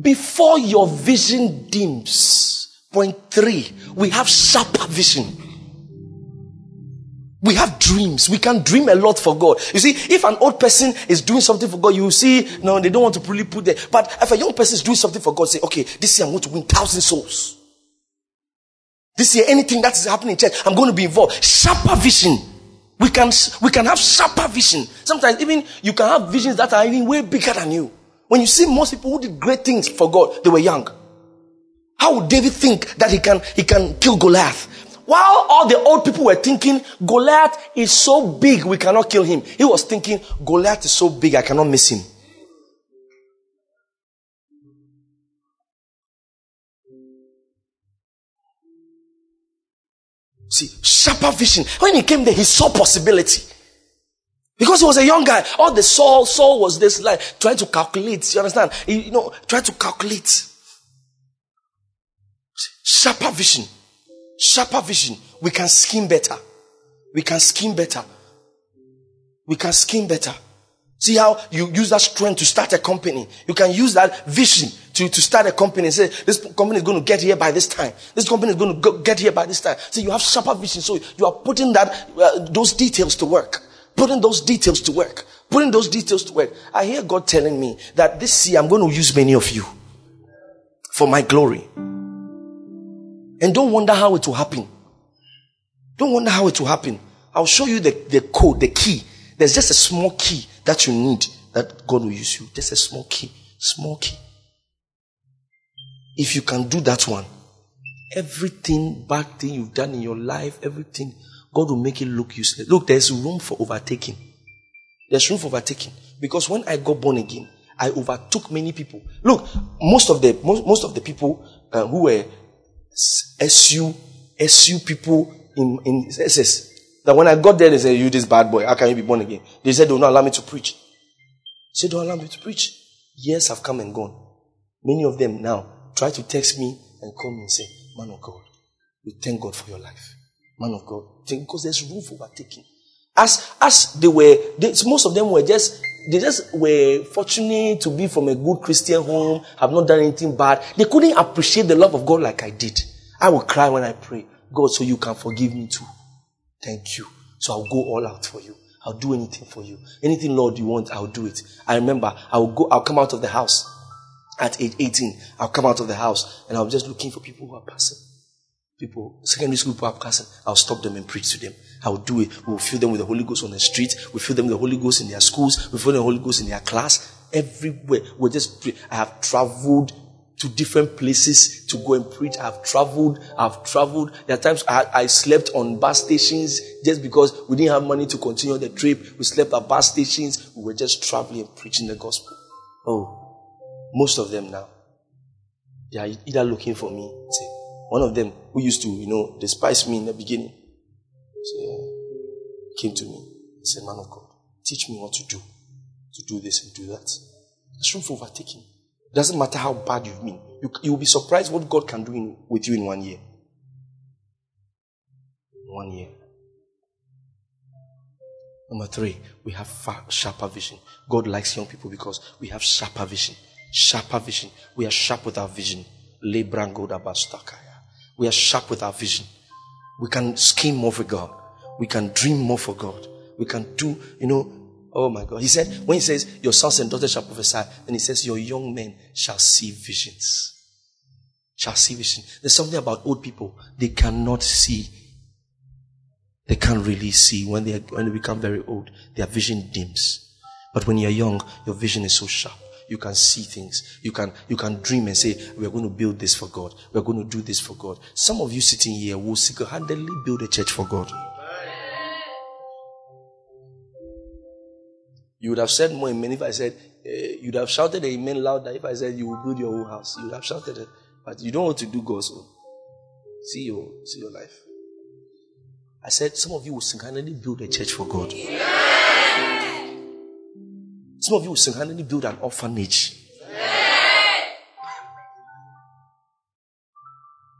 before your vision dims. Point three, we have sharper vision. We have dreams. We can dream a lot for God. You see, if an old person is doing something for God, you see, no, they don't want to really put there. But if a young person is doing something for God, say, okay, this year I'm going to win thousand souls. This year, anything that is happening in church, I'm going to be involved. Sharper vision. We can, we can have sharper vision. Sometimes even you can have visions that are even way bigger than you. When you see most people who did great things for God, they were young. How would David think that he can, he can kill Goliath? While all the old people were thinking, Goliath is so big, we cannot kill him. He was thinking, Goliath is so big, I cannot miss him. See, sharper vision. When he came there, he saw possibility. Because he was a young guy. All the Saul, Saul was this like trying to calculate. You understand? You know, trying to calculate. Sharper vision. Sharper vision. We can scheme better. We can scheme better. We can scheme better. See how you use that strength to start a company. You can use that vision to, to start a company and say, this company is going to get here by this time. This company is going to get here by this time. See, you have sharper vision. So you are putting that, uh, those details to work. Putting those details to work. Putting those details to work. I hear God telling me that this year I'm going to use many of you for my glory. And don't wonder how it will happen. Don't wonder how it will happen. I'll show you the, the code, the key. There's just a small key that you need that God will use you. Just a small key. Small key. If you can do that one, everything bad thing you've done in your life, everything, God will make it look useless. Look, there's room for overtaking. There's room for overtaking. Because when I got born again, I overtook many people. Look, most of the most, most of the people uh, who were SU SU people in in SS that when I got there, they said, "You this bad boy, how can you be born again?" They said, "They will not allow me to preach." I said, "Don't allow me to preach." Years have come and gone. Many of them now try to text me and call me and say, "Man of God, we thank God for your life, man of God," because there's room for overtaking. As as they were, they, most of them were just they just were fortunate to be from a good Christian home, have not done anything bad. They couldn't appreciate the love of God like I did. I will cry when I pray, God, so you can forgive me too. Thank you. So I'll go all out for you. I'll do anything for you. Anything, Lord, you want, I'll do it. I remember I will go, I'll come out of the house at age 18. I'll come out of the house and I'm just looking for people who are passing. People, secondary school people passing. I'll stop them and preach to them. I will do it. We'll fill them with the Holy Ghost on the street. We fill them with the Holy Ghost in their schools. We fill them with the Holy Ghost in their class. Everywhere. we just. I have traveled to different places to go and preach. I've traveled. I've traveled. There are times I, I, slept on bus stations just because we didn't have money to continue the trip. We slept at bus stations. We were just traveling and preaching the gospel. Oh, most of them now, they are either looking for me. Say, one of them who used to, you know, despise me in the beginning came to me and said, Man of God, teach me what to do. To do this and do that. There's room for overtaking. It doesn't matter how bad you've been. You, you will be surprised what God can do in, with you in one year. One year. Number three, we have far, sharper vision. God likes young people because we have sharper vision. Sharper vision. We are sharp with our vision. We are sharp with our vision. We can scheme more for God. We can dream more for God. We can do, you know, oh my God. He said, when he says, your sons and daughters shall prophesy, then he says, your young men shall see visions. Shall see vision. There's something about old people. They cannot see. They can't really see when they, are, when they become very old. Their vision dims. But when you're young, your vision is so sharp. You can see things. You can, you can dream and say, we're going to build this for God. We're going to do this for God. Some of you sitting here will single-handedly build a church for God. You would have said more amen if I said, uh, you'd have shouted amen louder if I said you will build your own house. You would have shouted it. But you don't want to do God's own. See your, see your life. I said, some of you will single-handedly build a church for God. Some of you will single-handedly build an orphanage.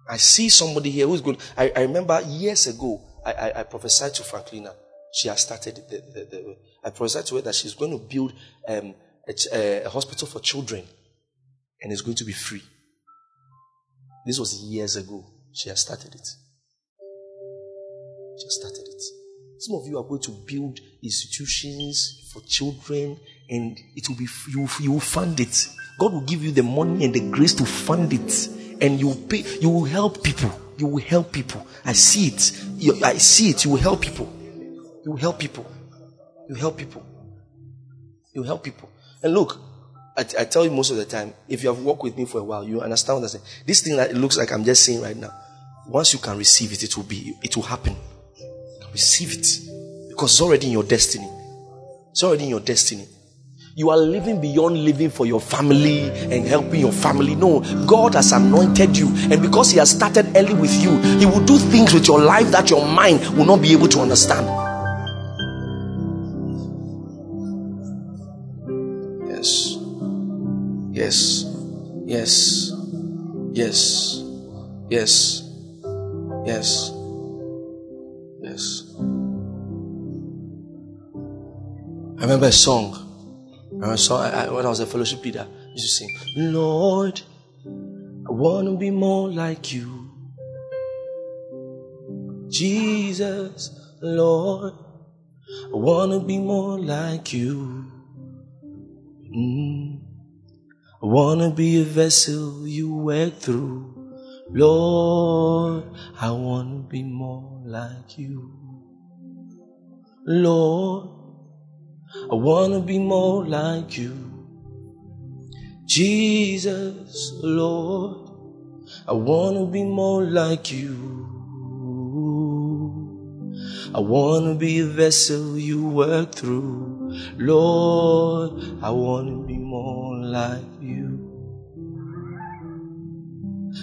I see somebody here who's good. I, I remember years ago, I, I, I prophesied to Franklina she has started the, the, the, I prophesied to her that she's going to build um, a, a, hospital for children and it's going to be free. This was years ago. She has started it. She has started it. Some of you are going to build institutions for children and it will be, you, you will fund it. God will give you the money and the grace to fund it and you will pay, you will help people. You will help people. I see it. You, I see it. You will help people. You will help people. You help people. You help people. And look, I, I, tell you most of the time, if you have worked with me for a while, you understand what I'm saying. This thing that it looks like I'm just saying right now, once you can receive it, it will be, it will happen. Receive it. Because it's already in your destiny. It's already in your destiny. You are living beyond living for your family and helping your family. No, God has anointed you. And because He has started early with you, He will do things with your life that your mind will not be able to understand. Yes. Yes. Yes. Yes. Yes. Yes. song. I remember a song I, I, when I was a fellowship leader. I used to sing, Lord, I want to be more like you. Jesus, Lord, I want to be more like you. Mm. I want to be a vessel you work through. Lord, I want to be more like you. Lord, I want to be more like you. Jesus, Lord, I want to be more like you. I want to be a vessel you work through. Lord, I want to be more like you.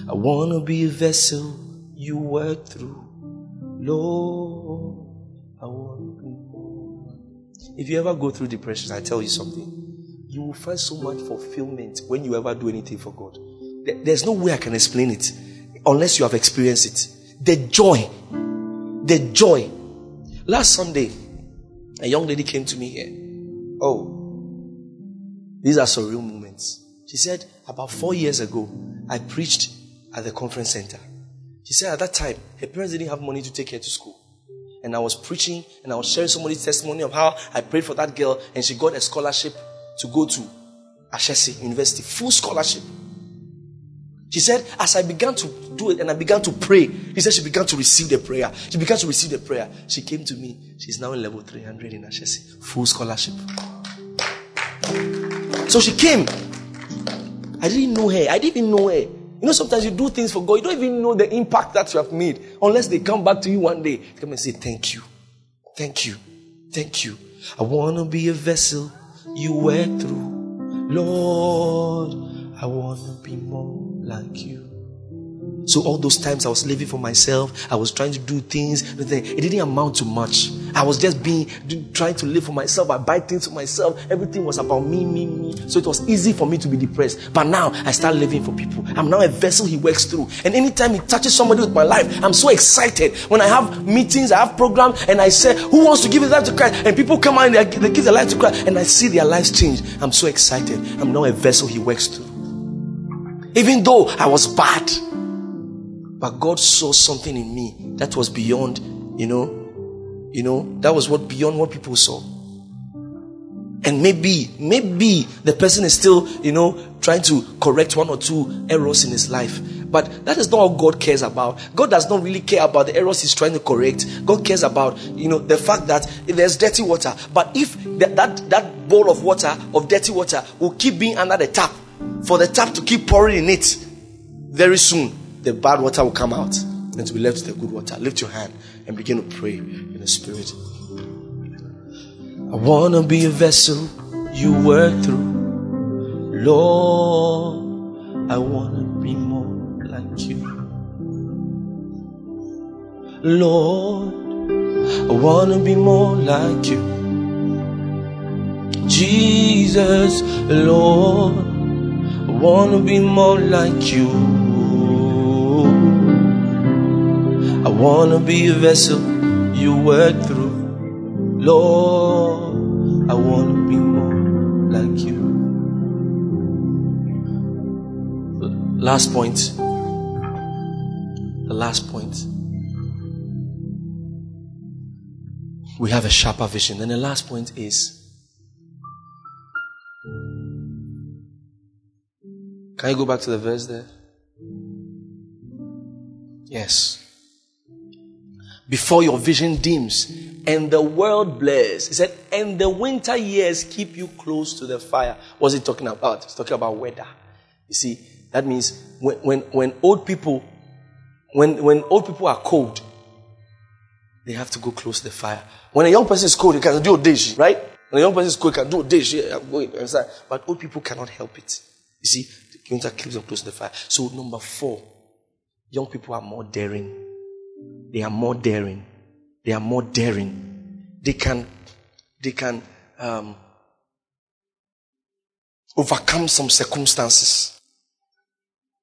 I want to be a vessel you work through. Lord, If you ever go through depression, I tell you something. You will find so much fulfillment when you ever do anything for God. There's no way I can explain it unless you have experienced it. The joy, the joy Last Sunday, a young lady came to me here. Oh, these are surreal moments. She said, about four years ago, I preached at the conference center. She said at that time, her parents didn't have money to take her to school. And I was preaching and I was sharing somebody's testimony of how I prayed for that girl and she got a scholarship to go to Ashesi University, full scholarship. She said, as I began to do it and I began to pray, he said she began to receive the prayer. She began to receive the prayer. She came to me. She's now in level 300 in Ashesi. Full scholarship. So she came. I didn't know her. I didn't know her. You know, sometimes you do things for God, you don't even know the impact that you have made unless they come back to you one day. Come and say, Thank you. Thank you. Thank you. I want to be a vessel you work through. Lord, I want to be more like you. So all those times I was living for myself, I was trying to do things, it didn't amount to much. I was just being trying to live for myself. I buy things for myself. Everything was about me, me, me. So it was easy for me to be depressed. But now I start living for people. I'm now a vessel he works through. And anytime he touches somebody with my life, I'm so excited. When I have meetings, I have programs, and I say, "Who wants to give his life to Christ?" And people come out and they, they give their life to Christ, and I see their lives change. I'm so excited. I'm now a vessel he works through. Even though I was bad. But God saw something in me that was beyond, you know, you know, that was what beyond what people saw. And maybe, maybe the person is still, you know, trying to correct one or two errors in his life. But that is not what God cares about. God does not really care about the errors he's trying to correct. God cares about, you know, the fact that there's dirty water. But if that, that, that bowl of water, of dirty water, will keep being under the tap, for the tap to keep pouring in it, very soon the bad water will come out and to be left with the good water. Lift your hand and begin to pray in the spirit. I want to be a vessel you work through. Lord, I want to be more like you. Lord, I want to be more like you. Jesus, Lord, I wanna be more like you. Wanna be a vessel you work through. Lord, I wanna be more like you. Last point. The last point. We have a sharper vision. And the last point is Can you go back to the verse there? Yes. Before your vision dims and the world blurs. He said, and the winter years keep you close to the fire. What's he talking about? He's talking about weather. You see, that means when, when, when old people, when, when old people are cold, they have to go close to the fire. When a young person is cold, he can do a dish, right? When a young person is cold, he can do a dish. I'm going. But old people cannot help it. You see, Winter keeps them close to the fire. So, number four, young people are more daring. They are more daring. They are more daring. They can, they can um, overcome some circumstances.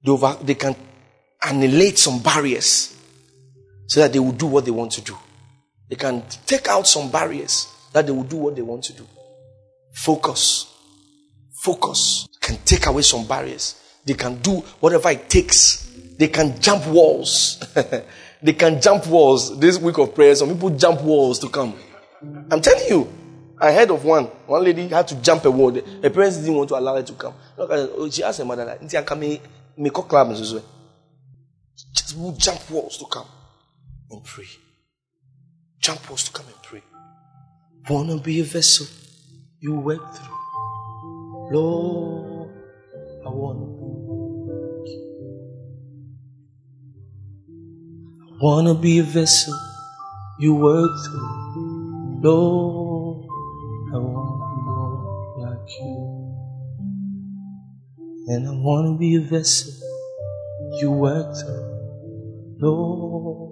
They, over, they can annihilate some barriers so that they will do what they want to do. They can take out some barriers that they will do what they want to do. Focus. Focus can take away some barriers. They can do whatever it takes. They can jump walls. they can jump walls. This week of prayer, some people jump walls to come. I'm telling you. I heard of one. One lady had to jump a wall. Her parents didn't want to allow her to come. Oh, she asked her mother, like, make a club Just jump walls to come and pray. Jump walls to come and pray. Wanna be a vessel you work through. Lord, I wanna be. Wanna be a vessel you work through. Lord, I be more like you. And I wanna be a vessel you work through. Lord,